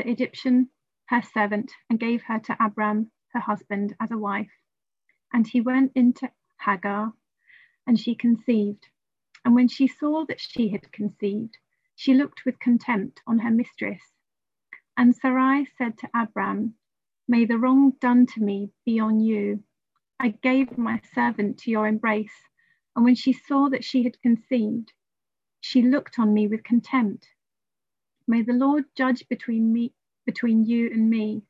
the Egyptian, her servant, and gave her to Abram, her husband, as a wife. And he went into Hagar, and she conceived. And when she saw that she had conceived, she looked with contempt on her mistress. And Sarai said to Abram, May the wrong done to me be on you. I gave my servant to your embrace, and when she saw that she had conceived, she looked on me with contempt. May the Lord judge between me, between you and me.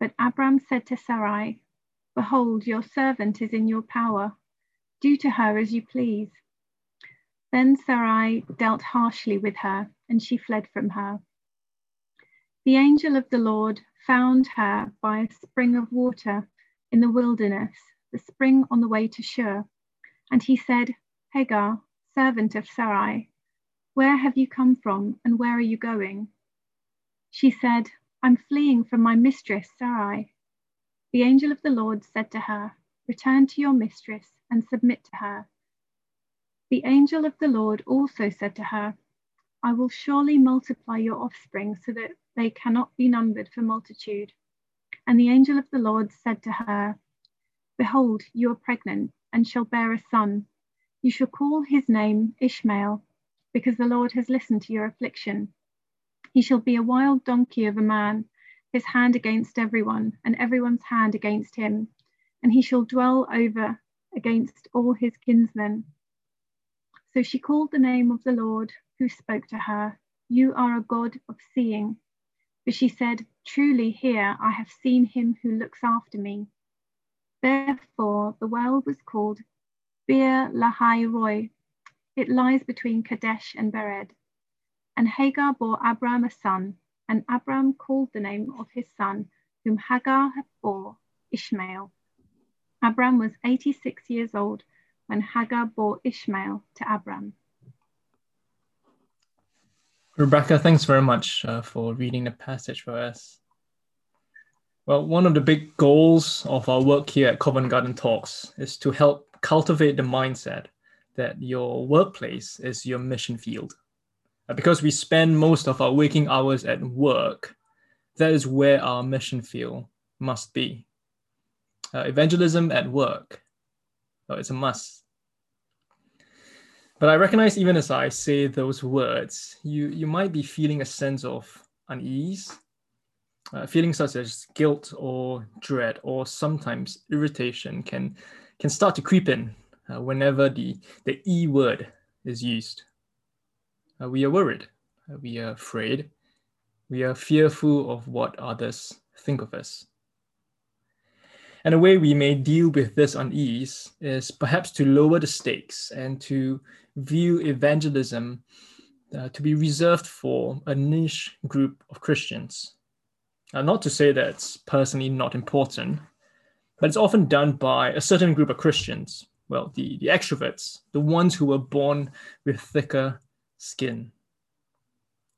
But Abram said to Sarai, Behold, your servant is in your power. Do to her as you please. Then Sarai dealt harshly with her, and she fled from her. The angel of the Lord found her by a spring of water in the wilderness, the spring on the way to Shur. And he said, Hagar, servant of Sarai, where have you come from and where are you going? She said, I'm fleeing from my mistress, Sarai. The angel of the Lord said to her, Return to your mistress and submit to her. The angel of the Lord also said to her, I will surely multiply your offspring so that they cannot be numbered for multitude. And the angel of the Lord said to her, Behold, you are pregnant and shall bear a son. You shall call his name Ishmael, because the Lord has listened to your affliction. He shall be a wild donkey of a man, his hand against everyone, and everyone's hand against him. And he shall dwell over against all his kinsmen so she called the name of the Lord who spoke to her, You are a God of seeing. But she said, Truly, here I have seen him who looks after me. Therefore, the well was called Beer Lahai Roi. It lies between Kadesh and Bered. And Hagar bore Abram a son, and Abram called the name of his son, whom Hagar bore, Ishmael. Abram was 86 years old when Hagar bore Ishmael to Abram. Rebecca, thanks very much uh, for reading the passage for us. Well, one of the big goals of our work here at Covent Garden Talks is to help cultivate the mindset that your workplace is your mission field. Uh, because we spend most of our waking hours at work, that is where our mission field must be. Uh, evangelism at work Oh, it's a must. But I recognize even as I say those words, you, you might be feeling a sense of unease, uh, feelings such as guilt or dread or sometimes irritation can, can start to creep in uh, whenever the, the E word is used. Uh, we are worried, uh, we are afraid, we are fearful of what others think of us. And a way we may deal with this unease is perhaps to lower the stakes and to view evangelism uh, to be reserved for a niche group of Christians. Not to say that it's personally not important, but it's often done by a certain group of Christians. Well, the, the extroverts, the ones who were born with thicker skin.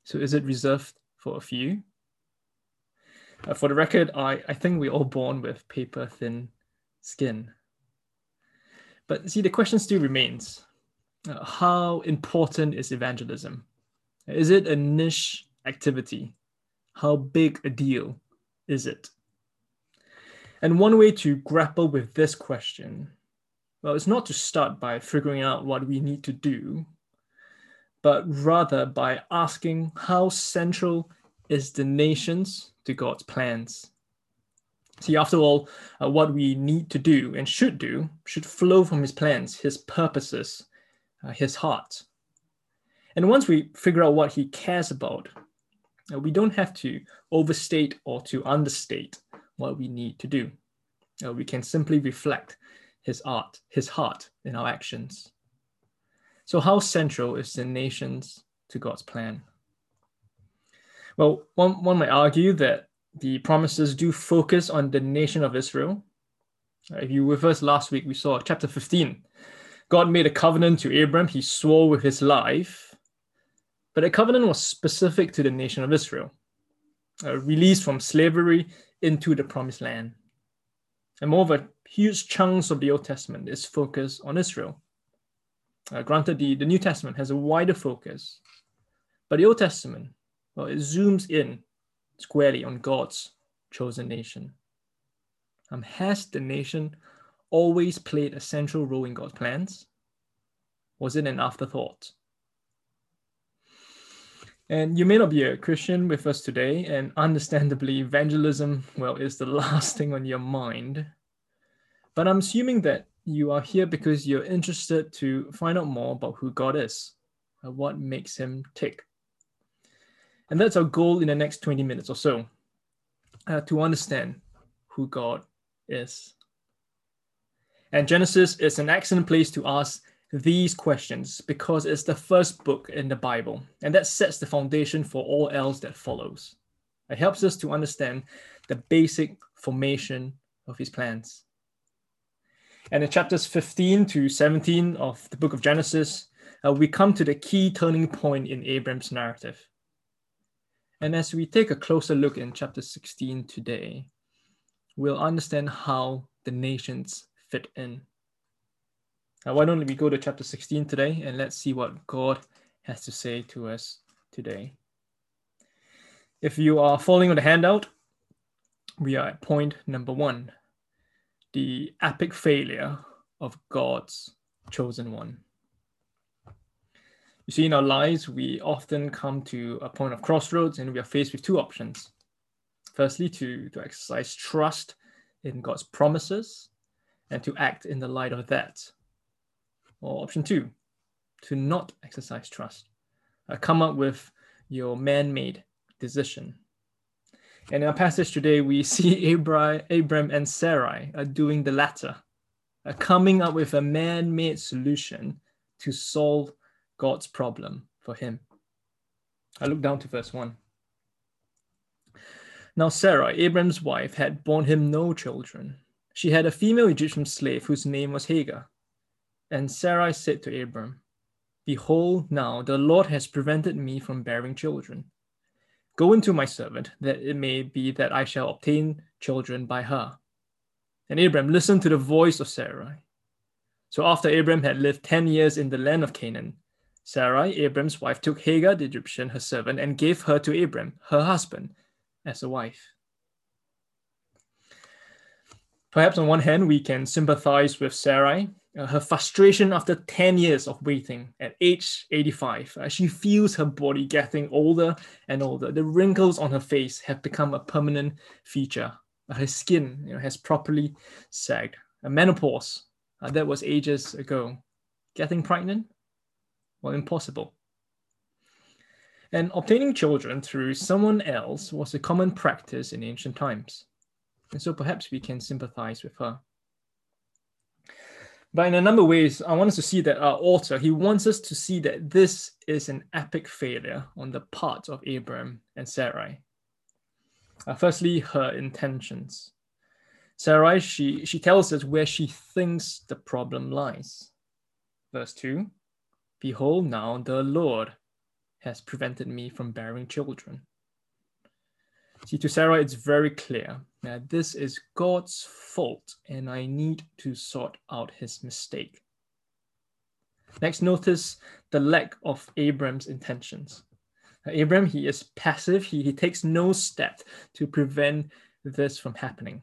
So is it reserved for a few? Uh, for the record, I, I think we're all born with paper thin skin. But see, the question still remains uh, how important is evangelism? Is it a niche activity? How big a deal is it? And one way to grapple with this question, well, it's not to start by figuring out what we need to do, but rather by asking how central is the nations to God's plans. See, after all, uh, what we need to do and should do should flow from His plans, His purposes, uh, His heart. And once we figure out what He cares about, uh, we don't have to overstate or to understate what we need to do. Uh, we can simply reflect His art, His heart in our actions. So, how central is the nations to God's plan? Well, one, one might argue that the promises do focus on the nation of Israel. If you were with us last week, we saw chapter 15. God made a covenant to Abram, he swore with his life, but the covenant was specific to the nation of Israel, uh, released from slavery into the promised land. And moreover, huge chunks of the Old Testament is focused on Israel. Uh, granted, the, the New Testament has a wider focus, but the Old Testament, well, it zooms in squarely on God's chosen nation. Um, has the nation always played a central role in God's plans? Was it an afterthought? And you may not be a Christian with us today, and understandably, evangelism, well, is the last thing on your mind. But I'm assuming that you are here because you're interested to find out more about who God is, what makes him tick. And that's our goal in the next 20 minutes or so uh, to understand who God is. And Genesis is an excellent place to ask these questions because it's the first book in the Bible, and that sets the foundation for all else that follows. It helps us to understand the basic formation of his plans. And in chapters 15 to 17 of the book of Genesis, uh, we come to the key turning point in Abram's narrative. And as we take a closer look in chapter 16 today, we'll understand how the nations fit in. Now, why don't we go to chapter 16 today and let's see what God has to say to us today. If you are following on the handout, we are at point number one the epic failure of God's chosen one. You see, in our lives, we often come to a point of crossroads and we are faced with two options. Firstly, to, to exercise trust in God's promises and to act in the light of that. Or option two, to not exercise trust, uh, come up with your man made decision. And in our passage today, we see Abram, Abram and Sarai are doing the latter, uh, coming up with a man made solution to solve God's problem for him. I look down to verse 1. Now, Sarah, Abram's wife, had borne him no children. She had a female Egyptian slave whose name was Hagar. And Sarai said to Abram, Behold, now the Lord has prevented me from bearing children. Go into my servant, that it may be that I shall obtain children by her. And Abram listened to the voice of Sarai. So after Abram had lived ten years in the land of Canaan, Sarai, Abram's wife, took Hagar the Egyptian, her servant, and gave her to Abram, her husband, as a wife. Perhaps on one hand, we can sympathize with Sarai uh, her frustration after 10 years of waiting at age 85. Uh, she feels her body getting older and older. The wrinkles on her face have become a permanent feature. Uh, her skin you know, has properly sagged. A menopause, uh, that was ages ago. Getting pregnant? Well, impossible. And obtaining children through someone else was a common practice in ancient times. And so perhaps we can sympathize with her. But in a number of ways, I want us to see that our author, he wants us to see that this is an epic failure on the part of Abram and Sarai. Uh, firstly, her intentions. Sarai, she, she tells us where she thinks the problem lies. Verse 2 Behold, now the Lord has prevented me from bearing children. See, to Sarah, it's very clear that this is God's fault and I need to sort out his mistake. Next, notice the lack of Abram's intentions. Now, Abram, he is passive, he, he takes no step to prevent this from happening.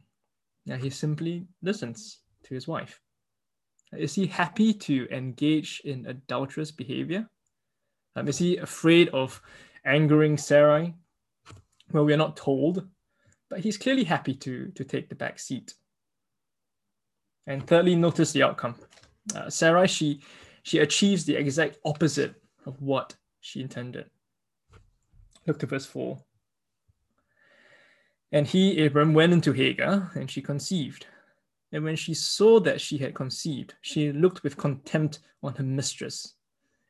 Now, he simply listens to his wife. Is he happy to engage in adulterous behavior? Um, is he afraid of angering Sarai well, we are not told, but he's clearly happy to, to take the back seat. And thirdly, notice the outcome. Uh, Sarah, she, she achieves the exact opposite of what she intended. Look to verse 4. And he, Abram, went into Hagar, and she conceived. And when she saw that she had conceived, she looked with contempt on her mistress.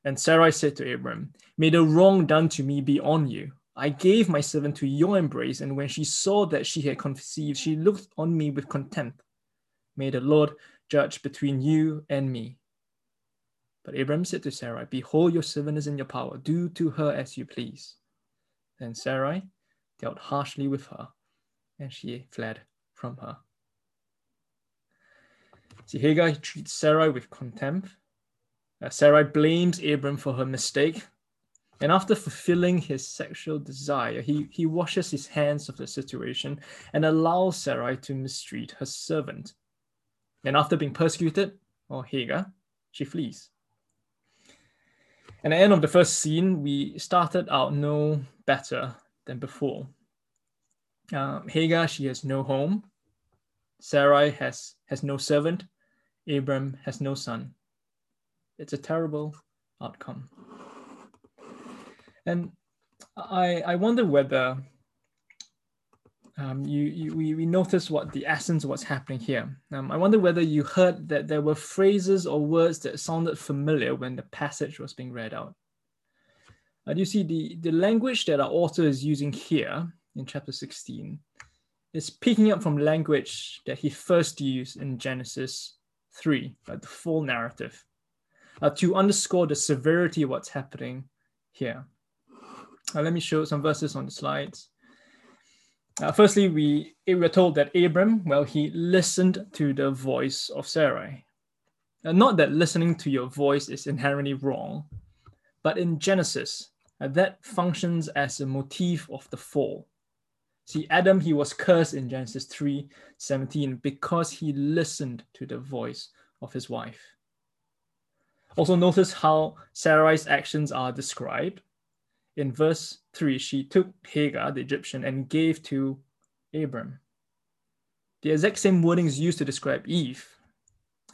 And Sarai said to Abram, May the wrong done to me be on you. I gave my servant to your embrace, and when she saw that she had conceived, she looked on me with contempt. May the Lord judge between you and me. But Abram said to Sarai, Behold, your servant is in your power. Do to her as you please. Then Sarai dealt harshly with her, and she fled from her. See, Hagar treats Sarai with contempt. Uh, Sarai blames Abram for her mistake and after fulfilling his sexual desire, he, he washes his hands of the situation and allows Sarai to mistreat her servant. And after being persecuted, or Hagar, she flees. At the end of the first scene, we started out no better than before. Uh, Hagar, she has no home. Sarai has, has no servant. Abram has no son. It's a terrible outcome. And I, I wonder whether um, you, you, we, we notice what the essence of what's happening here. Um, I wonder whether you heard that there were phrases or words that sounded familiar when the passage was being read out. Uh, you see the, the language that our author is using here in chapter 16 is picking up from language that he first used in Genesis 3, uh, the full narrative, uh, to underscore the severity of what's happening here. Uh, let me show some verses on the slides. Uh, firstly, we, we are told that Abram, well, he listened to the voice of Sarai. Uh, not that listening to your voice is inherently wrong, but in Genesis, uh, that functions as a motif of the fall. See, Adam, he was cursed in Genesis 3 17 because he listened to the voice of his wife. Also, notice how Sarai's actions are described in verse 3, she took Hagar, the Egyptian, and gave to Abram. The exact same wording is used to describe Eve.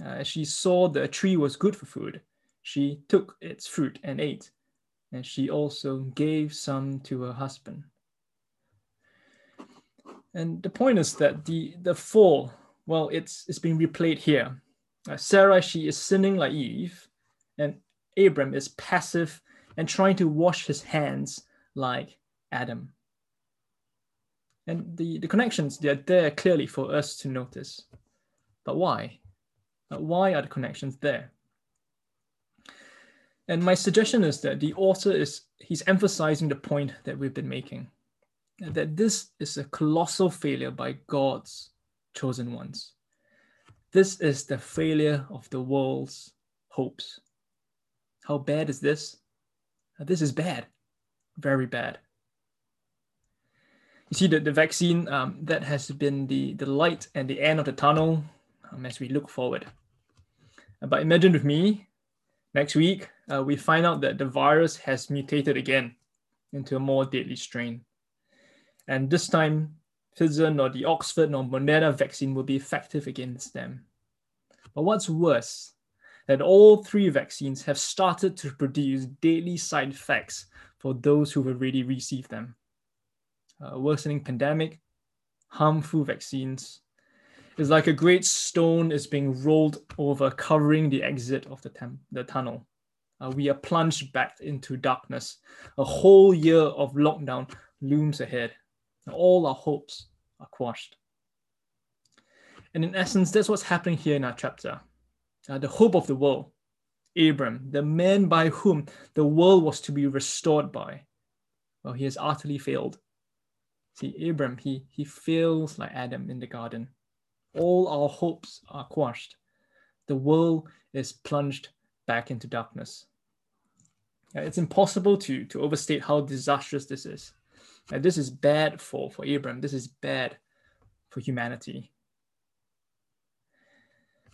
Uh, she saw the tree was good for food. She took its fruit and ate, and she also gave some to her husband. And the point is that the, the fall, well, it's, it's being replayed here. Uh, Sarah, she is sinning like Eve, and Abram is passive and trying to wash his hands like Adam. And the, the connections, they're there clearly for us to notice. But why? Why are the connections there? And my suggestion is that the author is he's emphasizing the point that we've been making. That this is a colossal failure by God's chosen ones. This is the failure of the world's hopes. How bad is this? This is bad, very bad. You see, the, the vaccine, um, that has been the, the light and the end of the tunnel um, as we look forward. But imagine with me, next week, uh, we find out that the virus has mutated again into a more deadly strain. And this time, Pfizer nor the Oxford nor Moderna vaccine will be effective against them. But what's worse that all three vaccines have started to produce daily side effects for those who have already received them. A worsening pandemic, harmful vaccines. It's like a great stone is being rolled over, covering the exit of the, tem- the tunnel. Uh, we are plunged back into darkness. A whole year of lockdown looms ahead. All our hopes are quashed. And in essence, that's what's happening here in our chapter uh, the hope of the world, Abram, the man by whom the world was to be restored by. Well, he has utterly failed. See, Abram, he, he fails like Adam in the garden. All our hopes are quashed. The world is plunged back into darkness. It's impossible to, to overstate how disastrous this is. This is bad for, for Abram. This is bad for humanity.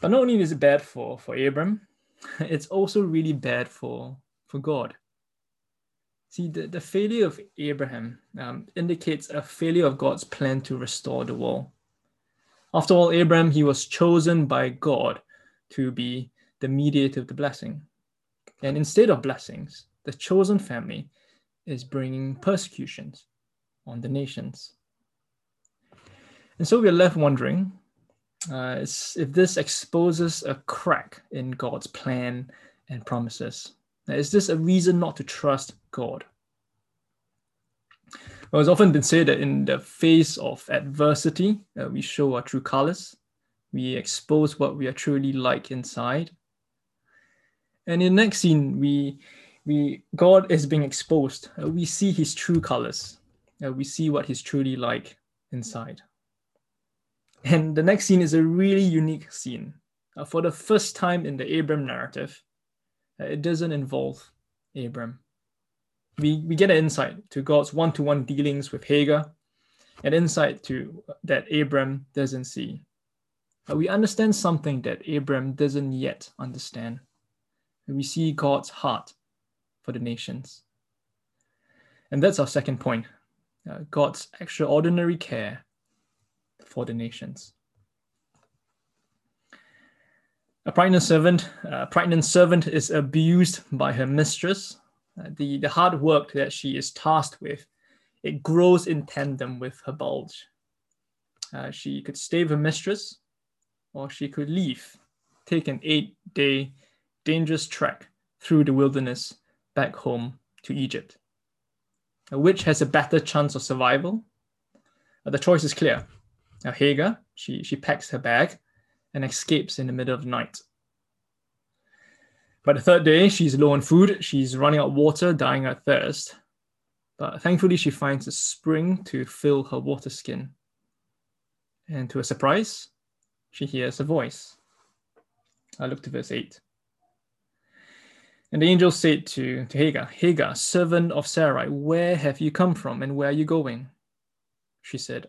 But not only is it bad for, for Abram, it's also really bad for, for God. See, the, the failure of Abraham um, indicates a failure of God's plan to restore the world. After all, Abraham, he was chosen by God to be the mediator of the blessing. And instead of blessings, the chosen family is bringing persecutions on the nations. And so we are left wondering uh, if this exposes a crack in God's plan and promises. Is this a reason not to trust God? Well, it's often been said that in the face of adversity, uh, we show our true colors. We expose what we are truly like inside. And in the next scene, we, we God is being exposed. Uh, we see his true colors. Uh, we see what he's truly like inside. And the next scene is a really unique scene. Uh, for the first time in the Abram narrative, uh, it doesn't involve Abram we, we get an insight to God's one-to-one dealings with Hagar, an insight to that Abram doesn't see. But we understand something that Abram doesn't yet understand. we see God's heart for the nations. And that's our second point uh, God's extraordinary care for the nations. A pregnant servant, a pregnant servant is abused by her mistress uh, the, the hard work that she is tasked with, it grows in tandem with her bulge. Uh, she could stay with her mistress, or she could leave, take an eight day dangerous trek through the wilderness back home to Egypt. Which has a better chance of survival? The choice is clear. Now, Hagar, she, she packs her bag and escapes in the middle of the night. By the third day, she's low on food, she's running out of water, dying of thirst. But thankfully, she finds a spring to fill her water skin. And to her surprise, she hears a voice. I look to verse 8. And the angel said to, to Hagar, Hagar, servant of Sarai, where have you come from and where are you going? She said,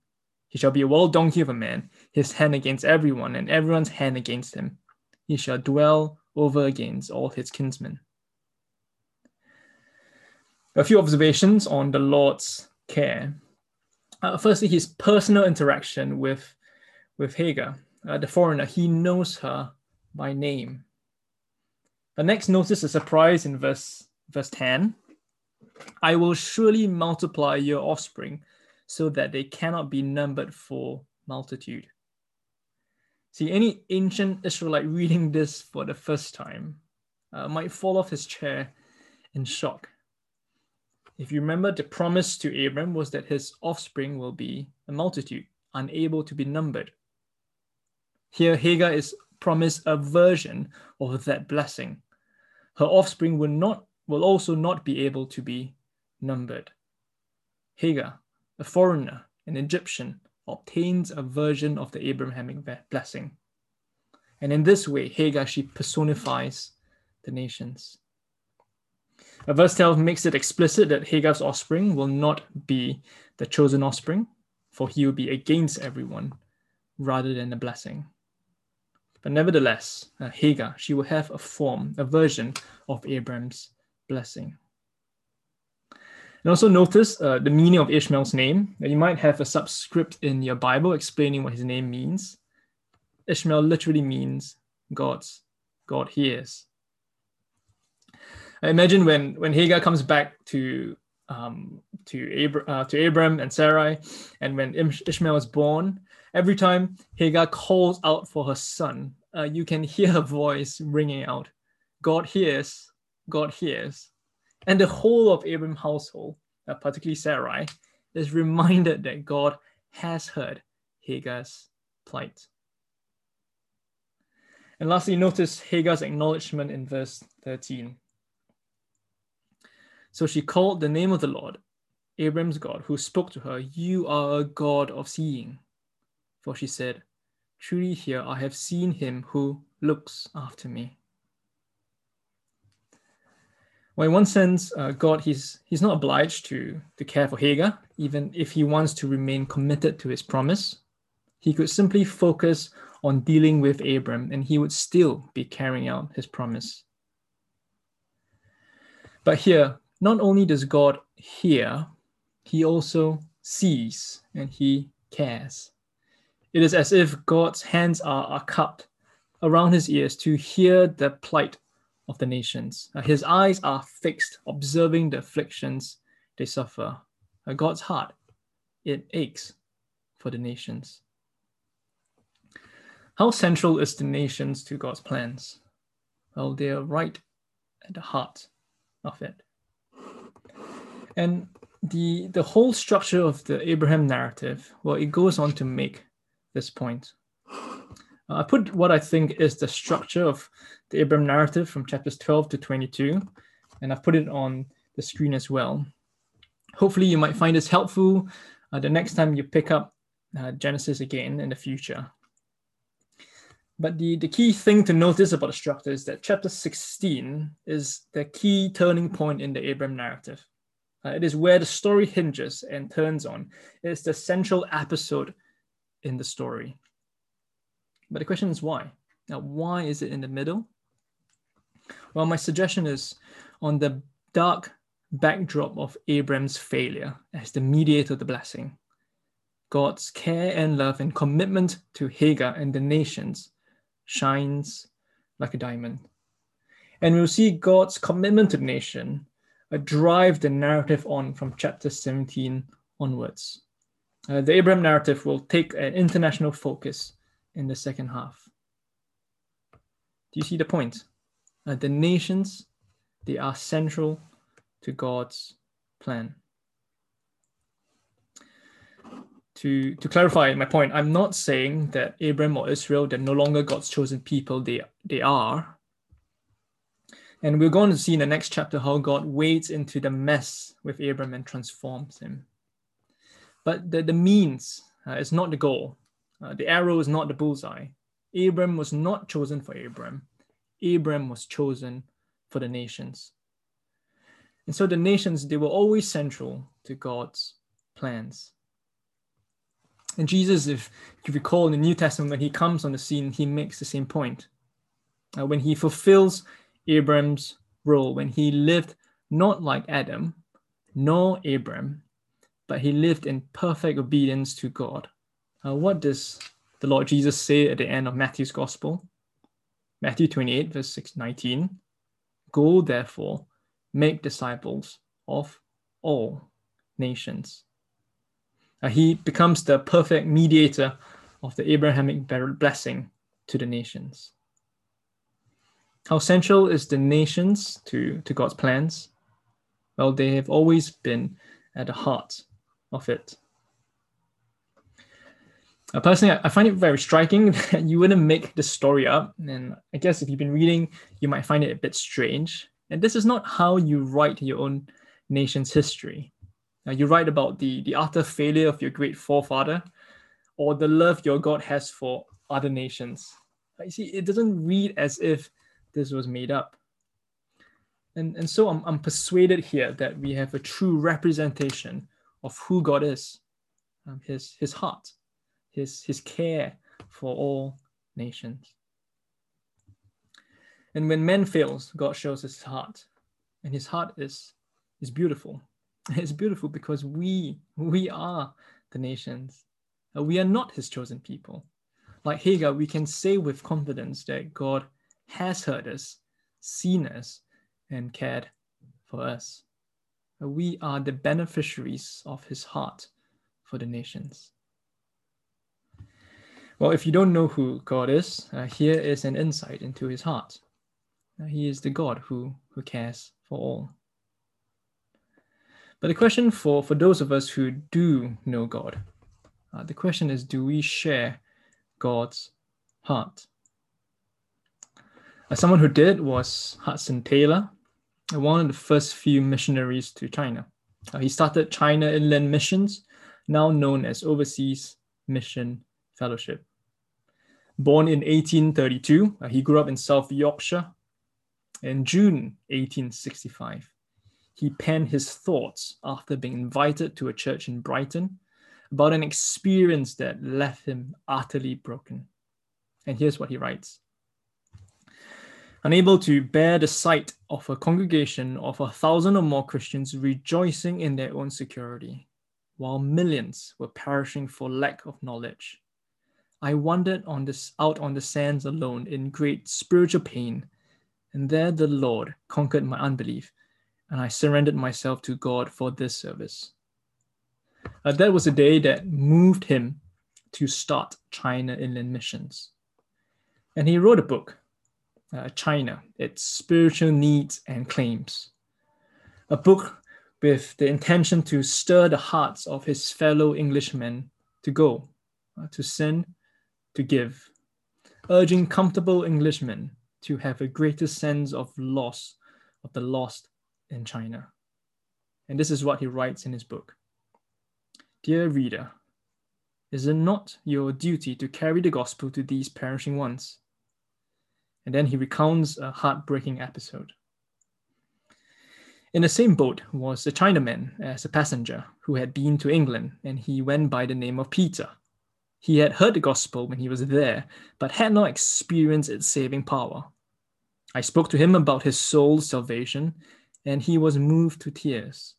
He shall be a wild donkey of a man, his hand against everyone, and everyone's hand against him. He shall dwell over against all his kinsmen a few observations on the Lord's care. Uh, firstly, his personal interaction with, with Hagar, uh, the foreigner. He knows her by name. But next, notice a surprise in verse, verse 10. I will surely multiply your offspring so that they cannot be numbered for multitude. See, any ancient Israelite reading this for the first time uh, might fall off his chair in shock. If you remember, the promise to Abram was that his offspring will be a multitude, unable to be numbered. Here, Hagar is promised a version of that blessing. Her offspring will not will also not be able to be numbered. Hagar, a foreigner, an Egyptian, obtains a version of the Abrahamic blessing. And in this way, Hagar, she personifies the nations. Verse 12 makes it explicit that Hagar's offspring will not be the chosen offspring, for he will be against everyone rather than a blessing. But nevertheless, uh, Hagar, she will have a form, a version of Abraham's blessing. And also notice uh, the meaning of Ishmael's name. You might have a subscript in your Bible explaining what his name means. Ishmael literally means God's, God hears. I imagine when when Hagar comes back to um, to Abra- uh, to Abram and Sarai, and when Ishmael is born, every time Hagar calls out for her son, uh, you can hear her voice ringing out, "God hears, God hears," and the whole of Abram's household, uh, particularly Sarai, is reminded that God has heard Hagar's plight. And lastly, notice Hagar's acknowledgement in verse 13. So she called the name of the Lord, Abram's God, who spoke to her, You are a God of seeing. For she said, Truly here I have seen him who looks after me. Well, in one sense, uh, God, he's, he's not obliged to, to care for Hagar, even if he wants to remain committed to his promise. He could simply focus on dealing with Abram and he would still be carrying out his promise. But here, not only does God hear, he also sees and he cares. It is as if God's hands are, are cupped around his ears to hear the plight of the nations. Uh, his eyes are fixed, observing the afflictions they suffer. Uh, God's heart, it aches for the nations. How central is the nations to God's plans? Well, they are right at the heart of it. And the the whole structure of the Abraham narrative, well, it goes on to make this point. Uh, I put what I think is the structure of the Abraham narrative from chapters 12 to 22, and I've put it on the screen as well. Hopefully, you might find this helpful uh, the next time you pick up uh, Genesis again in the future. But the, the key thing to notice about the structure is that chapter 16 is the key turning point in the Abraham narrative. Uh, it is where the story hinges and turns on. It's the central episode in the story. But the question is why? Now, why is it in the middle? Well, my suggestion is on the dark backdrop of Abram's failure as the mediator of the blessing. God's care and love and commitment to Hagar and the nations shines like a diamond. And we'll see God's commitment to the nation uh, drive the narrative on from chapter 17 onwards. Uh, the Abraham narrative will take an international focus in the second half. Do you see the point? Uh, the nations, they are central to God's plan. To, to clarify my point, I'm not saying that Abraham or Israel, they're no longer God's chosen people, they, they are. And we're going to see in the next chapter how God wades into the mess with Abraham and transforms him. But the, the means uh, is not the goal. Uh, the arrow is not the bullseye. Abram was not chosen for Abram. Abram was chosen for the nations. And so the nations, they were always central to God's plans. And Jesus, if you recall in the New Testament, when he comes on the scene, he makes the same point. Uh, when he fulfills Abram's role, when he lived not like Adam, nor Abram, but he lived in perfect obedience to God. Uh, what does the Lord Jesus say at the end of Matthew's Gospel? Matthew 28, verse 6, 19. Go therefore, make disciples of all nations. Uh, he becomes the perfect mediator of the Abrahamic blessing to the nations. How central is the nations to, to God's plans? Well, they have always been at the heart of it. Uh, personally, I find it very striking that you wouldn't make the story up. And I guess if you've been reading, you might find it a bit strange. And this is not how you write your own nation's history. Uh, you write about the, the utter failure of your great forefather or the love your God has for other nations. Uh, you see, it doesn't read as if this was made up. And, and so I'm, I'm persuaded here that we have a true representation of who God is, um, his, his heart his, his care for all nations. And when man fails, God shows his heart. And his heart is, is beautiful. It's beautiful because we, we are the nations. Uh, we are not his chosen people. Like Hagar, we can say with confidence that God has heard us, seen us, and cared for us. Uh, we are the beneficiaries of his heart for the nations. Well, if you don't know who God is, uh, here is an insight into his heart. Uh, he is the God who, who cares for all. But the question for, for those of us who do know God, uh, the question is do we share God's heart? Uh, someone who did was Hudson Taylor, one of the first few missionaries to China. Uh, he started China Inland Missions, now known as Overseas Mission Fellowship. Born in 1832, uh, he grew up in South Yorkshire. In June 1865, he penned his thoughts after being invited to a church in Brighton about an experience that left him utterly broken. And here's what he writes Unable to bear the sight of a congregation of a thousand or more Christians rejoicing in their own security, while millions were perishing for lack of knowledge I wandered on this out on the sands alone in great spiritual pain, and there the Lord conquered my unbelief, and I surrendered myself to God for this service. Uh, that was a day that moved him to start China Inland Missions. And he wrote a book, uh, China, Its Spiritual Needs and Claims. A book with the intention to stir the hearts of his fellow Englishmen to go, uh, to sin, to give, urging comfortable Englishmen to have a greater sense of loss of the lost in China. And this is what he writes in his book. Dear reader, is it not your duty to carry the gospel to these perishing ones? And then he recounts a heartbreaking episode. In the same boat was a Chinaman as a passenger who had been to England, and he went by the name of Peter. He had heard the gospel when he was there, but had not experienced its saving power. I spoke to him about his soul's salvation, and he was moved to tears.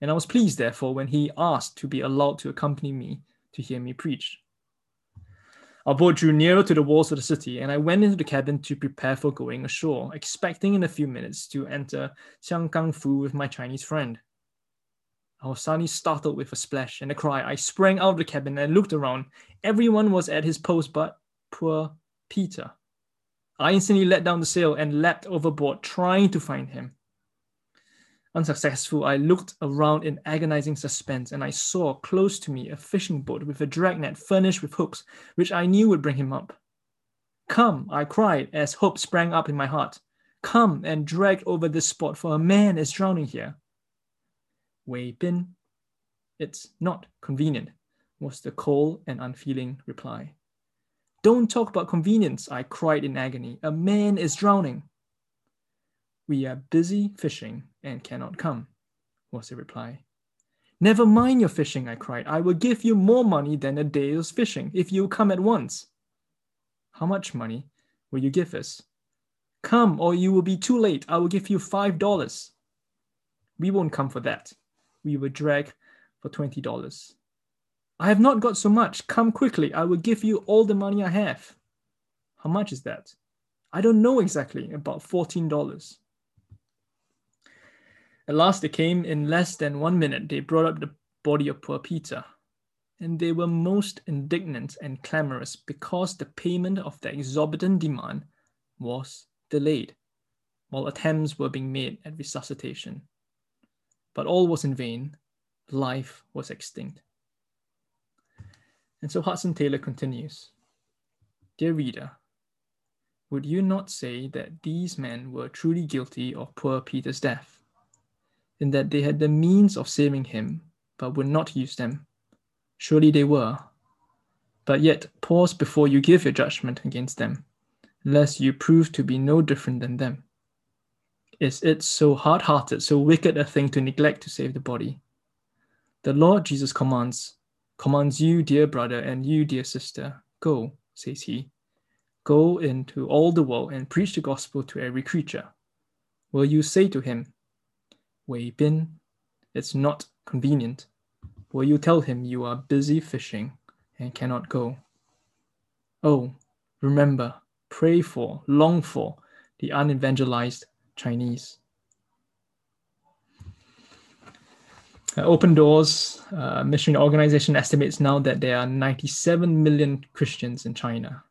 And I was pleased, therefore, when he asked to be allowed to accompany me to hear me preach. Our boat drew nearer to the walls of the city, and I went into the cabin to prepare for going ashore, expecting in a few minutes to enter Xianggang Fu with my Chinese friend. I was suddenly startled with a splash and a cry. I sprang out of the cabin and looked around. Everyone was at his post but poor Peter. I instantly let down the sail and leapt overboard, trying to find him. Unsuccessful, I looked around in agonizing suspense and I saw close to me a fishing boat with a dragnet furnished with hooks, which I knew would bring him up. Come, I cried as hope sprang up in my heart. Come and drag over this spot, for a man is drowning here. Wei Bin, it's not convenient, was the cold and unfeeling reply. Don't talk about convenience, I cried in agony. A man is drowning. We are busy fishing and cannot come, was the reply. Never mind your fishing, I cried. I will give you more money than a day's fishing if you come at once. How much money will you give us? Come, or you will be too late. I will give you five dollars. We won't come for that. We will drag for twenty dollars. I have not got so much. Come quickly. I will give you all the money I have. How much is that? I don't know exactly, about $14. At last they came in less than one minute. They brought up the body of poor Peter. And they were most indignant and clamorous because the payment of the exorbitant demand was delayed, while attempts were being made at resuscitation. But all was in vain. Life was extinct. And so Hudson Taylor continues Dear reader, would you not say that these men were truly guilty of poor Peter's death? in that they had the means of saving him, but would not use them. Surely they were. But yet pause before you give your judgment against them, lest you prove to be no different than them. Is it so hard hearted, so wicked a thing to neglect to save the body? The Lord Jesus commands, commands you, dear brother, and you, dear sister, go, says he. Go into all the world and preach the gospel to every creature. Will you say to him, Wei Bin, it's not convenient. Will you tell him you are busy fishing and cannot go? Oh, remember, pray for, long for the unevangelized Chinese. Uh, Open Doors uh, Mission Organization estimates now that there are 97 million Christians in China.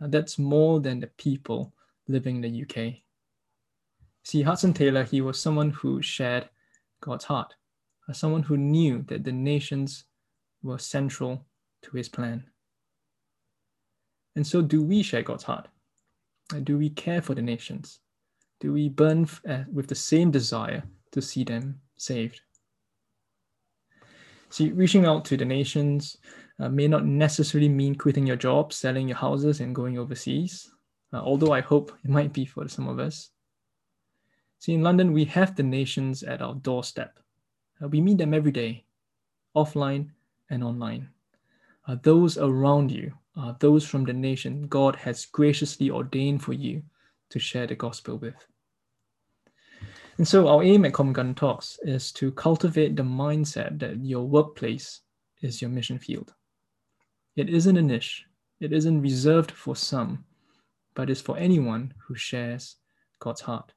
Uh, that's more than the people living in the UK. See, Hudson Taylor, he was someone who shared God's heart, as someone who knew that the nations were central to his plan. And so, do we share God's heart? Do we care for the nations? Do we burn uh, with the same desire to see them saved? See, reaching out to the nations uh, may not necessarily mean quitting your job, selling your houses, and going overseas, uh, although I hope it might be for some of us. See, in London, we have the nations at our doorstep. Uh, we meet them every day, offline and online. Uh, those around you are those from the nation God has graciously ordained for you to share the gospel with. And so, our aim at Covent Garden Talks is to cultivate the mindset that your workplace is your mission field. It isn't a niche, It isn't reserved for some, but is for anyone who shares God's heart.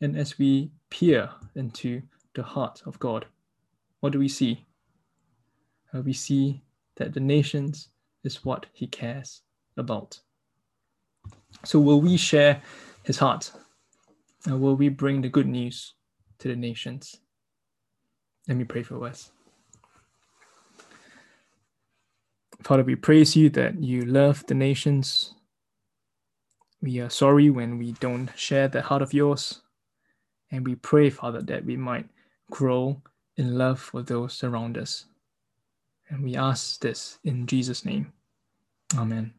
And as we peer into the heart of God, what do we see? Uh, we see that the nations is what he cares about. So, will we share his heart? Or will we bring the good news to the nations? Let me pray for us. Father, we praise you that you love the nations. We are sorry when we don't share the heart of yours. And we pray, Father, that we might grow in love for those around us. And we ask this in Jesus' name. Amen.